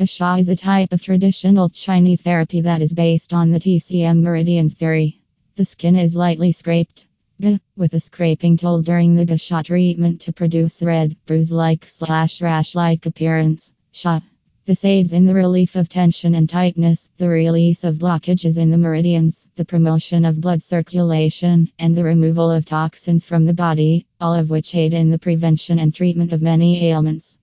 Gua Sha is a type of traditional Chinese therapy that is based on the TCM meridians theory. The skin is lightly scraped with a scraping tool during the Sha treatment to produce a red, bruise like slash rash like appearance. Sha. This aids in the relief of tension and tightness, the release of blockages in the meridians, the promotion of blood circulation, and the removal of toxins from the body, all of which aid in the prevention and treatment of many ailments.